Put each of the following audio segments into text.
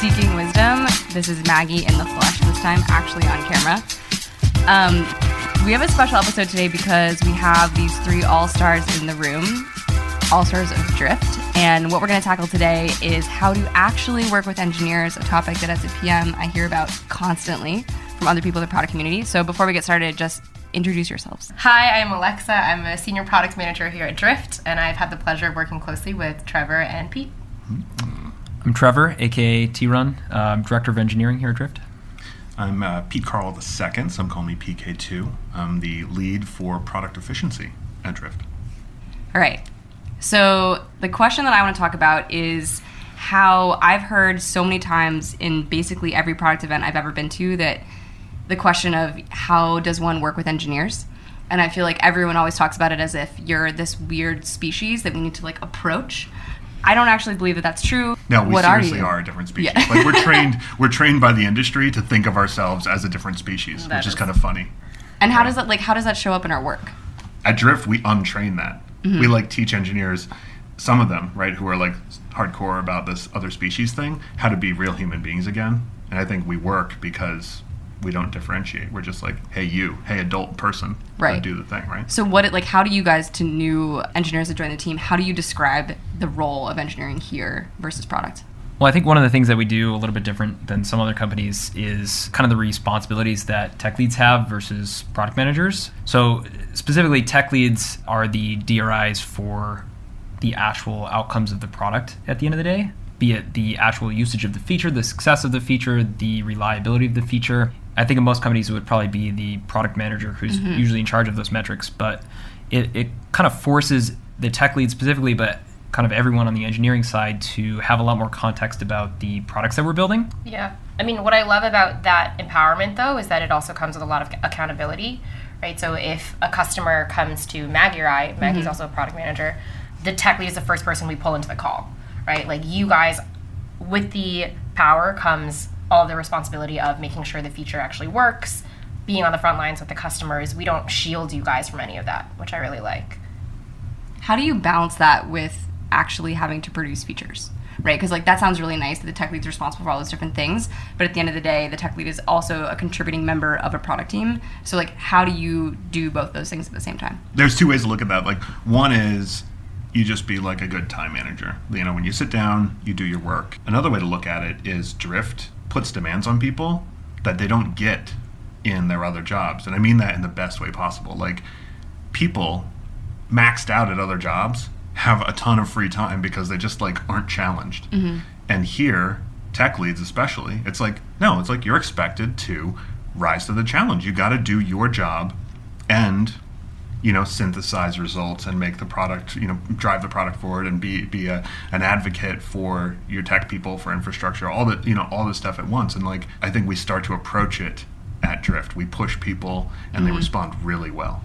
to Build on Seeking Wisdom. This is Maggie in the flesh, this time actually on camera. Um, we have a special episode today because we have these three all stars in the room, all stars of Drift. And what we're going to tackle today is how to actually work with engineers, a topic that as a PM I hear about constantly from other people in the product community. So before we get started, just introduce yourselves. Hi, I'm Alexa. I'm a senior product manager here at Drift, and I've had the pleasure of working closely with Trevor and Pete. I'm Trevor, aka T Run, um, Director of Engineering here at Drift. I'm uh, Pete Carl II. Some call me PK2. I'm the lead for product efficiency at Drift. All right. So the question that I want to talk about is how I've heard so many times in basically every product event I've ever been to that the question of how does one work with engineers? And I feel like everyone always talks about it as if you're this weird species that we need to like approach. I don't actually believe that that's true. No, we what seriously are, are, a different species. Yeah. like we're trained, we're trained by the industry to think of ourselves as a different species, That which is is- kind of funny. And how does that like how does that show up in our work? At Drift, we untrain that. Mm-hmm. We like teach engineers, some of them, right, who are like hardcore about this other species thing, how to be real human beings again. And I think we work because we don't differentiate. We're just like, hey, you, hey, adult person, Right. do the thing, right? So what it like how do you guys to new engineers that join the team, how do you describe the role of engineering here versus product? Well, I think one of the things that we do a little bit different than some other companies is kind of the responsibilities that tech leads have versus product managers. So, specifically, tech leads are the DRIs for the actual outcomes of the product at the end of the day, be it the actual usage of the feature, the success of the feature, the reliability of the feature. I think in most companies it would probably be the product manager who's mm-hmm. usually in charge of those metrics, but it, it kind of forces the tech lead specifically, but kind of everyone on the engineering side to have a lot more context about the products that we're building. Yeah. I mean, what I love about that empowerment, though, is that it also comes with a lot of accountability, right? So if a customer comes to Maggie or I, Maggie's mm-hmm. also a product manager, the tech lead is the first person we pull into the call, right? Like you guys, with the power comes all the responsibility of making sure the feature actually works, being on the front lines with the customers. We don't shield you guys from any of that, which I really like. How do you balance that with actually having to produce features? Right? Because like that sounds really nice that the tech lead's responsible for all those different things, but at the end of the day, the tech lead is also a contributing member of a product team. So like how do you do both those things at the same time? there's two ways to look at that. Like one is you just be like a good time manager. You know, when you sit down, you do your work. Another way to look at it is Drift puts demands on people that they don't get in their other jobs. And I mean that in the best way possible. Like people maxed out at other jobs have a ton of free time because they just like aren't challenged. Mm-hmm. And here, tech leads especially, it's like no, it's like you're expected to rise to the challenge. You got to do your job and you know synthesize results and make the product you know drive the product forward and be be a, an advocate for your tech people for infrastructure all the you know all this stuff at once. And like i think we start to approach it at drift. We push people and they mm-hmm. respond really well.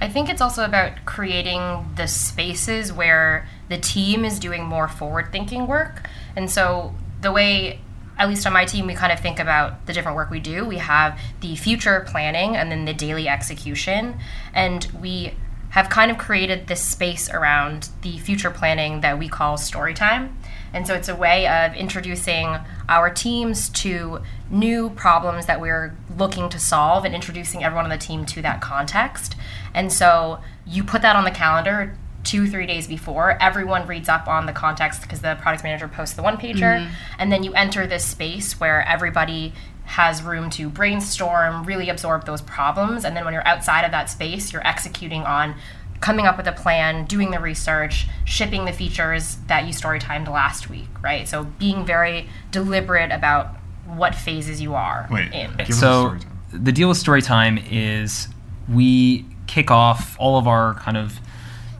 I think it's also about creating the spaces where the team is doing more forward thinking work. And so, the way, at least on my team, we kind of think about the different work we do, we have the future planning and then the daily execution. And we have kind of created this space around the future planning that we call story time. And so it's a way of introducing our teams to new problems that we're looking to solve and introducing everyone on the team to that context. And so you put that on the calendar two, three days before. Everyone reads up on the context because the product manager posts the one pager. Mm-hmm. And then you enter this space where everybody has room to brainstorm, really absorb those problems. And then when you're outside of that space, you're executing on coming up with a plan, doing the research, shipping the features that you story timed last week, right? So being very deliberate about what phases you are Wait, in. give so, the deal with story time is we kick off all of our kind of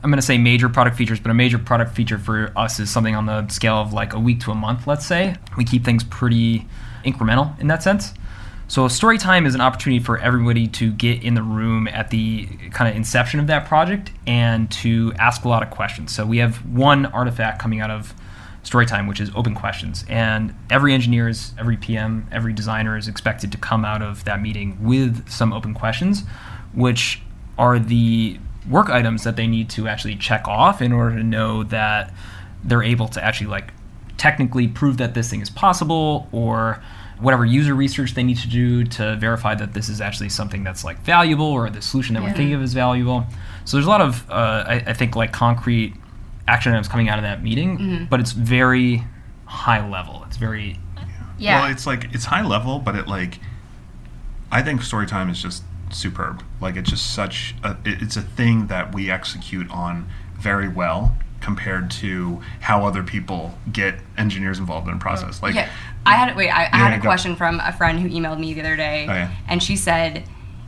I'm going to say major product features, but a major product feature for us is something on the scale of like a week to a month, let's say. We keep things pretty incremental in that sense. So story time is an opportunity for everybody to get in the room at the kind of inception of that project and to ask a lot of questions. So we have one artifact coming out of story time, which is open questions. And every engineer is, every PM, every designer is expected to come out of that meeting with some open questions, which are the work items that they need to actually check off in order to know that they're able to actually like technically prove that this thing is possible or whatever user research they need to do to verify that this is actually something that's like valuable or the solution that we're thinking of is valuable. So there's a lot of uh, I, I think like concrete action items coming out of that meeting, but it's very high level. It's very Yeah. Well, it's like it's high level, but it like I think story time is just superb. Like it's just such a it's a thing that we execute on very well compared to how other people get engineers involved in a process. Like Yeah, I had wait. I, I had a go. question from a friend who emailed me the other day, Oh, yeah. and she said,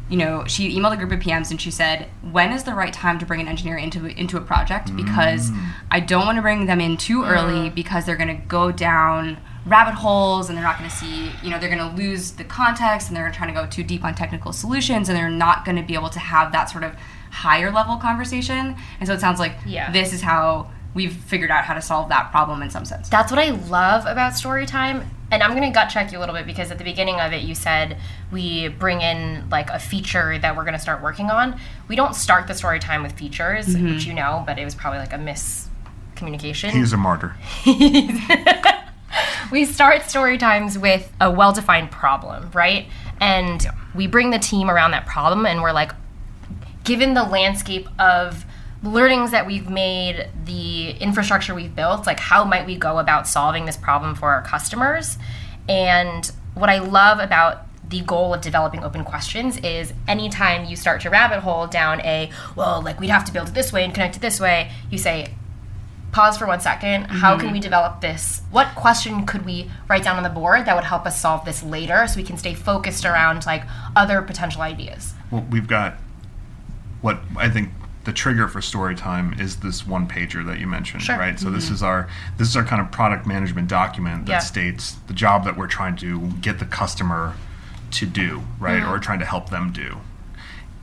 you know, she emailed a group of PMs and she said, when is the right time to bring an engineer into into a project? Because Mm. I don't want to bring them in too early because they're going to go down rabbit holes and they're not going to see, you know, they're going to lose the context and they're trying to go too deep on technical solutions and they're not going to be able to have that sort of higher level conversation. And so it sounds like Yeah. this is how we've figured out how to solve that problem in some sense. That's what I love about story time. And I'm going to gut check you a little bit because at the beginning of it, you said we bring in like a feature that we're going to start working on. We don't start the story time with features, Mm-hmm. which you know, but it was probably like a miscommunication. he's a martyr. we start story times with a well-defined problem right? And we bring the team around that problem and we're like given the landscape of learnings that we've made the infrastructure we've built like how might we go about solving this problem for our customers? And what i love about the goal of developing open questions is anytime you start to rabbit hole down a well like we'd have to build it this way and connect it this way you say pause for one second. How can we develop this? What question could we write down on the board that would help us solve this later so we can stay focused around like other potential ideas? Well, we've got what I think the trigger for story time is this one pager that you mentioned, Sure. right? So this is our this is our kind of product management document that Yeah. states the job that we're trying to get the customer to do, right? Mm-hmm. Or trying to help them do.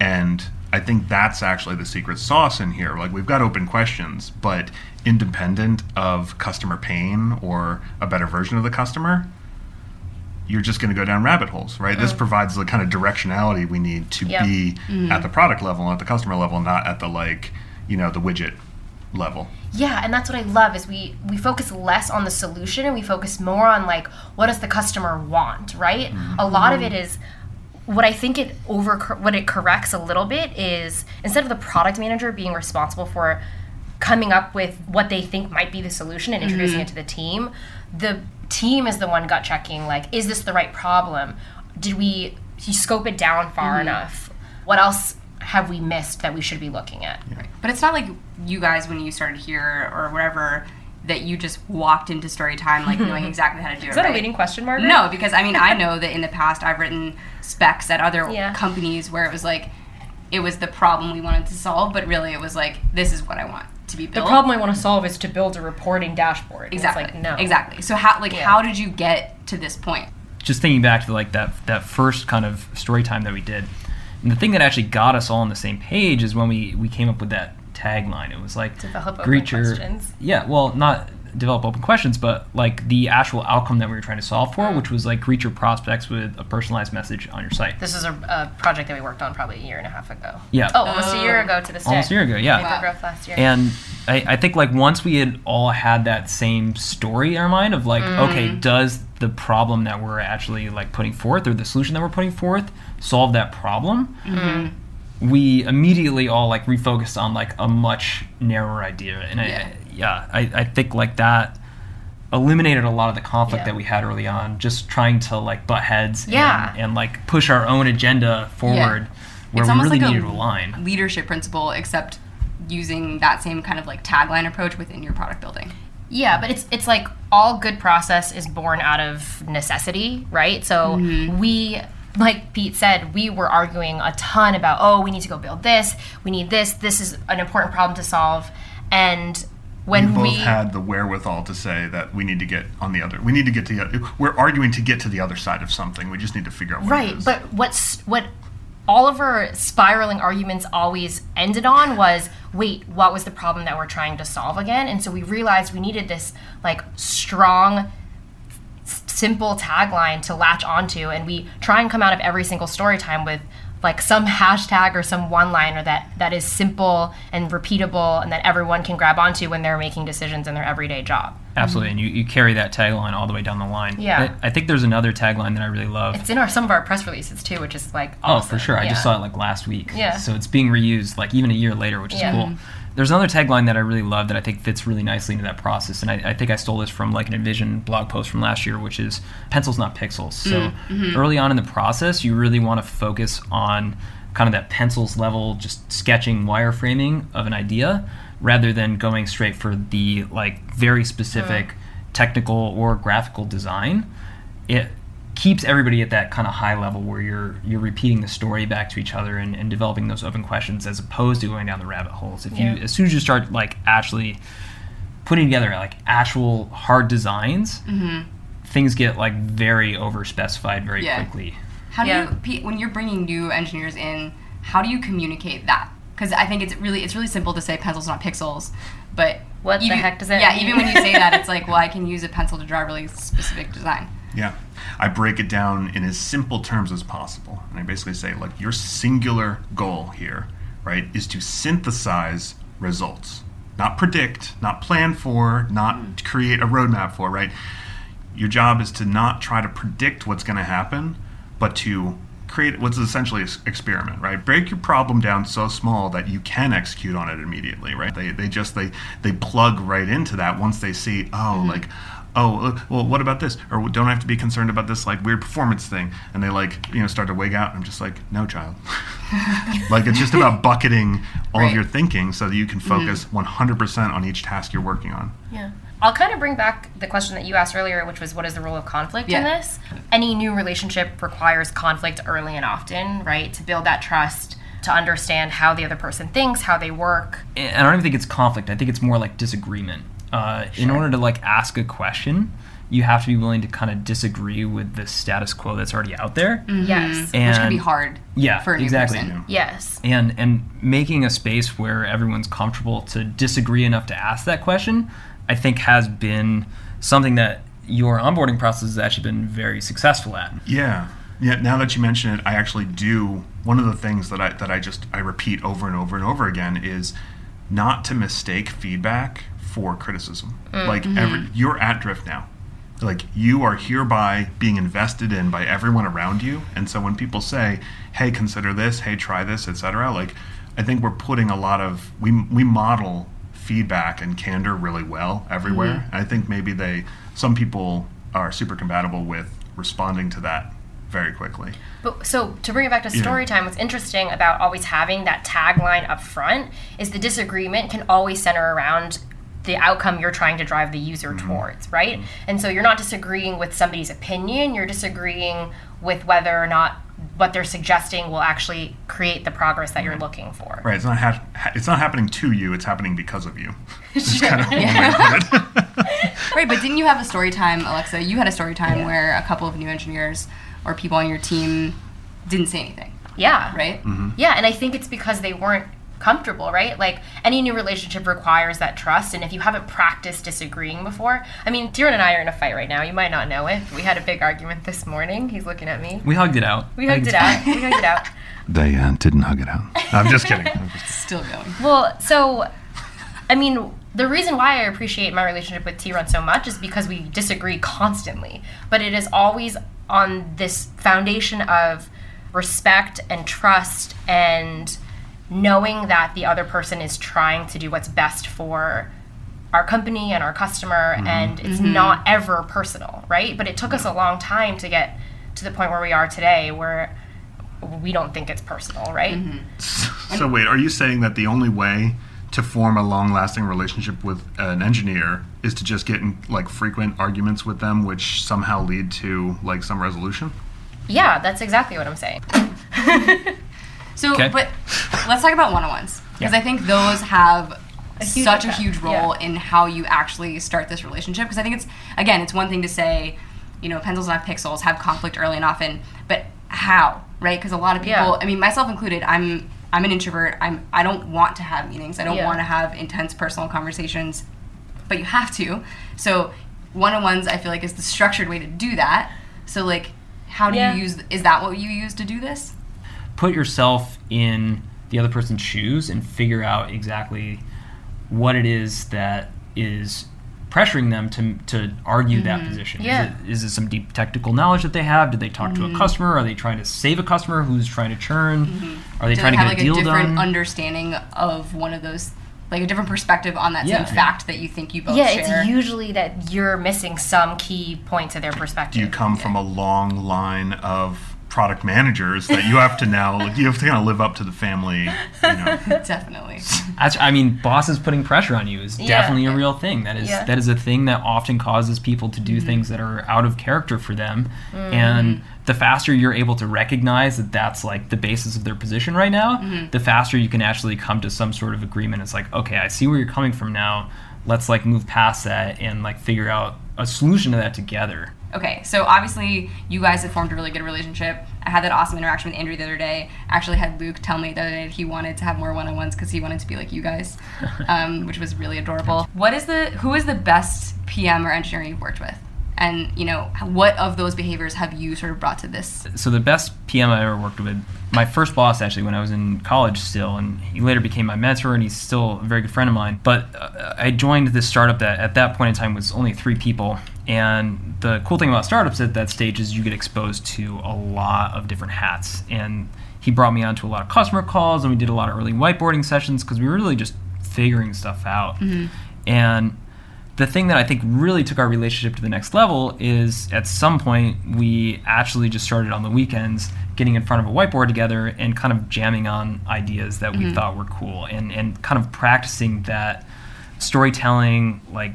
And I think that's actually the secret sauce in here. Like we've got open questions, but independent of customer pain or a better version of the customer, you're just going to go down rabbit holes, right? This mm. provides the kind of directionality we need to Mm. Yeah. be mm-hmm. at the product level, at the customer level, not at the like, you know, the widget level. Yeah, and that's what I love is we we focus less on the solution and we focus more on like what does the customer want, right? Mm-hmm. A lot of mm-hmm. it is what I think it over what it corrects a little bit is instead of the product manager being responsible for coming up with what they think might be the solution and introducing mm-hmm. it to the team, the team is the one gut checking like is this the right problem? Did we scope it down far mm-hmm. enough? What else have we missed that we should be looking at? Right. But it's not like you guys when you started here or wherever that you just walked into story time like knowing exactly how to do it. Is that right? a leading question, Margaret? No, because I mean I know that in the past I've written specs at other Yeah. companies where it was like it was the problem we wanted to solve, but really it was like this is what I want to be The problem I want to solve is to build a reporting dashboard. Exactly. It's like, no. Exactly. So how like Yeah. how did you get to this point? just thinking back to like that that first kind of story time that we did and the thing that actually got us all on the same page is when we we came up with that tagline it was like Develop open greet your questions. yeah well not develop open questions but like the actual outcome that we were trying to solve for which was like greet your prospects with a personalized message on your site This is a, a project that we worked on probably a year and a half ago. yeah Oh, almost a year ago to this day. almost a year ago yeah Wow. growth last year. and I, I think like once we had all had that same story in our mind of like mm-hmm. okay does the problem that we're actually like putting forth or the solution that we're putting forth solve that problem mm-hmm. We immediately all like refocused on like a much narrower idea and Yeah. I, yeah I, I think like that eliminated a lot of the conflict Yeah. that we had early on just trying to like butt heads Yeah. and, and like push our own agenda forward where It's we really like needed to align leadership principle except using that same kind of like tagline approach within your product building. Yeah, but it's it's like all good process is born out of necessity, right? So mm-hmm. we like Pete said, we were arguing a ton about, oh, we need to go build this, we need this, this is an important problem to solve. And when we both we had the wherewithal to say that we need to get on the other. We need to get to the other. We're arguing to get to the other side of something. We just need to figure out what it Right, but what's what all of our spiraling arguments always ended on was wait, what was the problem that we're trying to solve again? And so we realized we needed this like strong simple tagline to latch onto and we try and come out of every single story time with like some hashtag or some one liner that that is simple and repeatable and that everyone can grab onto when they're making decisions in their everyday job. Absolutely, and you, you carry that tagline all the way down the line. Yeah. I, I think there's another tagline that I really love. It's in our some of our press releases too, which is like Oh, for sure. I just saw it like last week. Yeah. So it's being reused like even a year later, which is Yeah. cool. Mm-hmm. There's another tagline that I really love that I think fits really nicely into that process, and I, I think I stole this from like an InVision blog post from last year, which is pencils, not pixels. So mm, mm-hmm. early on in the process, you really want to focus on kind of that pencils level, just sketching wireframing of an idea, rather than going straight for the like very specific uh-huh. technical or graphical design. It keeps everybody at that kind of high level where you're you're repeating the story back to each other and, and developing those open questions as opposed to going down the rabbit holes. If Yeah. you as soon as you start like actually putting together like actual hard designs, mm-hmm. things get like very over specified very Yeah. quickly. How do Yeah. you when you're bringing new engineers in? How do you communicate that? Because I think it's really it's really simple to say pencils not pixels, but What the heck does that Yeah, mean? even when you say that, it's like, well, I can use a pencil to draw a really specific design. Yeah. I break it down in as simple terms as possible. And I basically say, like, your singular goal here, right, is to synthesize results. Not predict, not plan for, not hmm. create a roadmap for, right? Your job is to not try to predict what's going to happen, but to create what's essentially an experiment, right? Break your problem down so small that you can execute on it immediately, right? They, they just they they plug right into that once they see, oh, hmm. like oh uh, well what about this or don't I have to be concerned about this like weird performance thing and they like you know start to wig out and i'm just like no child like it's just about bucketing all Right. of your thinking so that you can focus 100% on each task you're working on Yeah. I'll kind of bring back the question that you asked earlier, which was what is the role of conflict in this? Any new relationship requires conflict early and often, right? To build that trust, to understand how the other person thinks, how they work. And I don't even think it's conflict. I think it's more like disagreement. Uh, In order to like ask a question, you have to be willing to kind of disagree with the status quo that's already out there. Yes. And Which can be hard. Yeah, for a new exactly. person. Yes. and and making a space where everyone's comfortable to disagree enough to ask that question i think has been something that your onboarding process has actually been very successful at Yeah. Yeah, now that you mention it, I actually do one of the things that I that I just I repeat over and over and over again is not to mistake feedback for criticism. Mm, like mm-hmm. every you're at Drift now. Like you are hereby being invested in by everyone around you. And so when people say, "Hey, consider this. Hey, try this," etc., like I think we're putting a lot of we we model feedback and candor really well everywhere. Mm-hmm. And I think maybe they some people are super compatible with responding to that very quickly. But so to bring it back to Yeah. story time, what's interesting about always having that tagline up front is the disagreement can always center around the outcome you're trying to drive the user mm-hmm. towards, right? Mm-hmm. And so you're not disagreeing with somebody's opinion, you're disagreeing with whether or not what they're suggesting will actually create the progress that you're mm-hmm. looking for. Right. It's not ha- ha- it's not happening to you. It's happening because of you. It's kind of one way to put it. Right, but didn't you have a story time, Alexa? You had a story time Yeah. where a couple of new engineers or people on your team didn't say anything, Yeah. right? Yeah, and I think it's because they weren't comfortable, right? Like any new relationship requires that trust, and if you haven't practiced disagreeing before, I mean, T Run and I are in a fight right now. You might not know it. We had a big argument this morning. He's looking at me. we hugged it out We hugged think it out. We hugged it out. They uh, didn't hug it out. I'm just kidding. I'm just- Still going. Well, so, I mean, the reason why I appreciate my relationship with T Run so much is because we disagree constantly, but it is always on this foundation of respect and trust and knowing that the other person is trying to do what's best for our company and our customer mm-hmm. and it's mm-hmm. not ever personal right? But it took us a long time to get to the point where we are today where we don't think it's personal right? Mm-hmm. So wait, are you saying that the only way to form a long-lasting relationship with an engineer is to just get in like frequent arguments with them, which somehow lead to like some resolution? yeah that's exactly what i'm saying So, Okay. but let's talk about one-on-ones because Yeah. I think those have huge such a huge role yeah. in how you actually start this relationship. Because I think it's again, it's one thing to say, you know, pencils not pixels, have conflict early and often, but how, right? Because a lot of people, Yeah. I mean, myself included, I'm I'm an introvert. I'm I don't want to have meetings. I don't Yeah. want to have intense personal conversations, but you have to. So one-on-ones, I feel like, is the structured way to do that. So like, how do Yeah. you use? Is that what you use to do this? Put yourself in the other person's shoes and figure out exactly what it is that is pressuring them to, to argue that mm-hmm. position. Yeah. Is, it, is it some deep technical knowledge that they have? Did they talk to a mm-hmm. customer? Are they trying to save a customer who's trying to churn? Mm-hmm. Are they Do trying they to have get like a a different done? understanding of one of those, like a different perspective on that Yeah. same fact that you think you both yeah, share? it's usually that you're missing some key points of their perspective. Do you come from a long line of product managers that you have to now like, you have to kind of live up to the family you know Definitely. That's, I mean, bosses putting pressure on you is Yeah. definitely a real thing. That is Yeah. that is a thing that often causes people to do Mm-hmm. things that are out of character for them. Mm-hmm. And the faster you're able to recognize that that's like the basis of their position right now, Mm-hmm. the faster you can actually come to some sort of agreement. It's like, okay, I see where you're coming from now. Let's like move past that and like figure out a solution to that together. Okay, so obviously you guys have formed a really good relationship. I had that awesome interaction with Andrew the other day. I actually had Luke tell me the other day that he wanted to have more one-on-ones because he wanted to be like you guys, um, which was really adorable. What is the who is the best PM or engineer you've worked with? And you know, what of those behaviors have you sort of brought to this? so the best PM I ever worked with, my first boss actually when I was in college still, and he later became my mentor, and he's still a very good friend of mine. But uh, I joined this startup that at that point in time was only three people, and the cool thing about startups at that stage is you get exposed to a lot of different hats, and he brought me onto a lot of customer calls, and we did a lot of early whiteboarding sessions because we were really just figuring stuff out, mm-hmm. and the thing that I think really took our relationship to the next level is at some point we actually just started on the weekends getting in front of a whiteboard together and kind of jamming on ideas that we mm-hmm. thought were cool and, and kind of practicing that storytelling like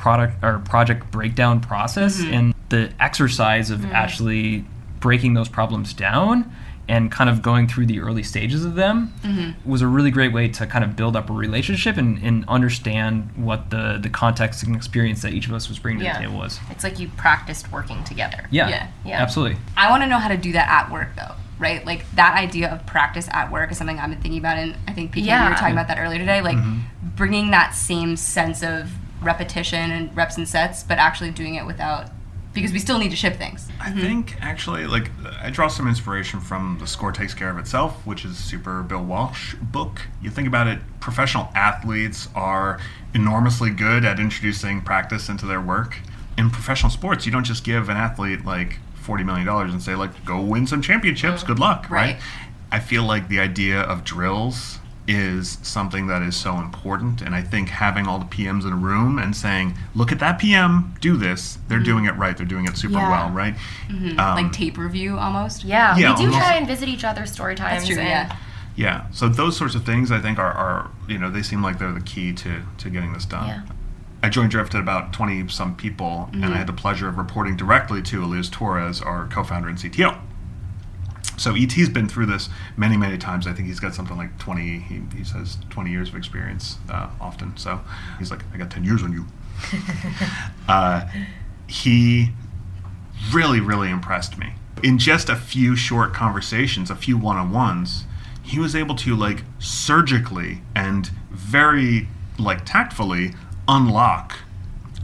product or project breakdown process mm-hmm. and the exercise of mm-hmm. actually breaking those problems down and kind of going through the early stages of them mm-hmm. was a really great way to kind of build up a relationship and, and understand what the, the context and experience that each of us was bringing to the table was. It's like you practiced working together. Yeah, Yeah. Yeah. absolutely. I want to know how to do that at work though, right? Like that idea of practice at work is something I've been thinking about, and I think PK, Yeah. were talking about that earlier today. Like bringing that same sense of repetition and reps and sets, but actually doing it without because we still need to ship things. I mm-hmm. think actually, like, I draw some inspiration from The Score Takes Care of Itself, which is a super Bill Walsh book. You think about it, professional athletes are enormously good at introducing practice into their work. In professional sports, you don't just give an athlete like $40 million and say, like, go win some championships, good luck, right? Right. I feel like the idea of drills is something that is so important and i think having all the pms in a room and saying look at that pm do this they're doing it right they're doing it super Yeah. well right Mm-hmm. Um, like tape review almost. Yeah, Yeah, we do almost. try and visit each other's story times. That's true. and Yeah. yeah so those sorts of things i think are, are you know they seem like they're the key to to getting this done Yeah. I joined Drift at about 20 some people, and I had the pleasure of reporting directly to Elias Torres, our co founder and CTO. So ET's been through this many, many times. I think he's got something like 20, he, he says 20 years of experience uh, often. So he's like, I got 10 years on you. uh, he really, really impressed me. In just a few short conversations, a few one on ones, he was able to like surgically and very like tactfully unlock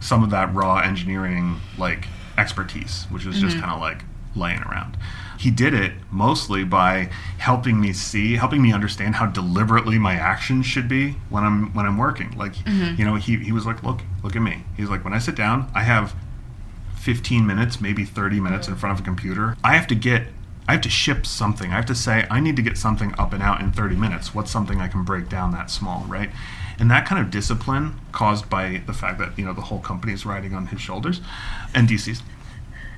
some of that raw engineering like expertise, which was just kind of like laying around. He did it mostly by helping me see, helping me understand how deliberately my actions should be when I'm when I'm working. Like, mm-hmm. you know, he, he was like, look, look at me. He's like, when I sit down, I have 15 minutes, maybe 30 minutes in mm-hmm. front of a computer. I have to get, I have to ship something. I have to say, I need to get something up and out in 30 minutes. What's something I can break down that small, right? And that kind of discipline caused by the fact that, you know, the whole company is riding on his shoulders and DC's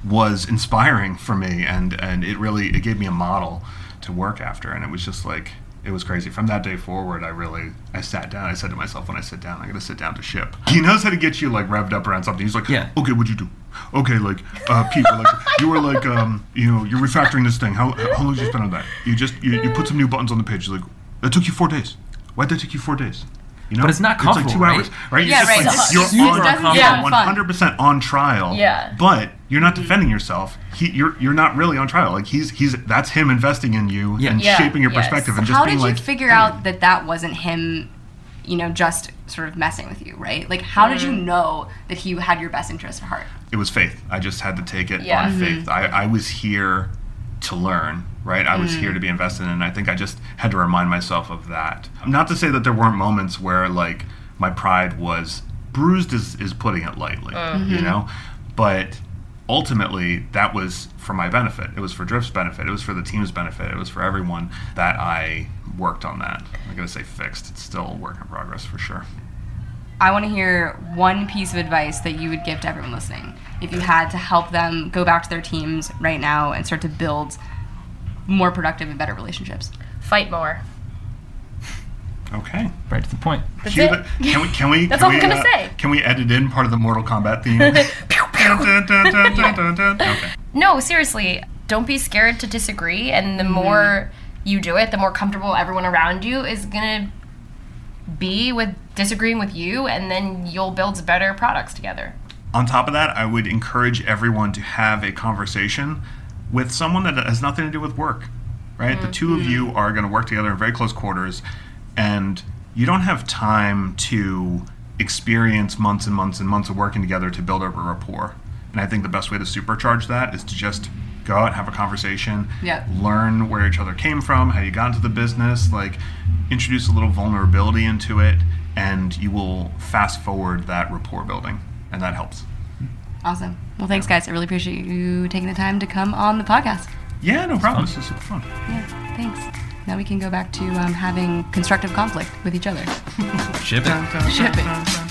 was inspiring for me and, and it really, it gave me a model to work after. And it was just like, it was crazy. From that day forward, I really, I sat down. I said to myself, when I sit down, I'm going to sit down to ship. He knows how to get you like revved up around something. He's like, Yeah. okay, what'd you do? Okay, like uh, Pete, we're like you were like, um, you know, you're refactoring this thing. How, how long did you spend on that? You just you, you put some new buttons on the page. You're like, that took you four days. Why'd that take you four days? You know, But it's not It's like two comfortable, right? hours, right? Yeah, You're right. just It's like, super you're on, uncomfortable. you're Yeah, fun. 100% on trial. Yeah. But you're not mm-hmm. defending yourself. He, you're you're not really on trial. Like he's he's that's him investing in you Yeah. and Yeah, shaping your yes. perspective and just How being did you like, figure hey. out that that wasn't him, you know, just sort of messing with you, right? Like, how did you mm-hmm. know that he had your best interest at heart? it was faith. I just had to take it Yeah. on Mhm. faith. I, I was here to learn, right? I was here mm. to be invested in. And I think I just had to remind myself of that. Not to say that there weren't moments where like my pride was bruised is, is putting it lightly, mm-hmm. you know? But ultimately that was for my benefit. It was for Drift's benefit. It was for the team's benefit. It was for everyone that I worked on that. I'm gonna say fixed. It's still a work in progress for sure. I want to hear one piece of advice that you would give to everyone listening. If you had to help them go back to their teams right now and start to build more productive and better relationships. Fight more. Okay. Right to the point. That's Cue it. the- can we? Can we? That's can all I'm gonna uh, say. Can we edit in part of the Mortal Kombat theme? Okay. No, seriously, don't be scared to disagree. And the mm-hmm. more you do it, the more comfortable everyone around you is gonna be with disagreeing with you, and then you'll build better products together. On top of that, I would encourage everyone to have a conversation with someone that has nothing to do with work. Right? The two of mm-hmm. you are going to work together in very close quarters, and you don't have time to experience months and months and months of working together to build up a rapport. And I think the best way to supercharge that is to just go out, have a conversation, Yeah. learn where each other came from, how you got into the business, like introduce a little vulnerability into it, and you will fast forward that rapport building, and that helps. Awesome. Well, thanks, guys. I really appreciate you taking the time to come on the podcast. Yeah, no problem. This is super fun. Yeah, thanks. Now we can go back to um, having constructive conflict with each other. Ship it. Ship it.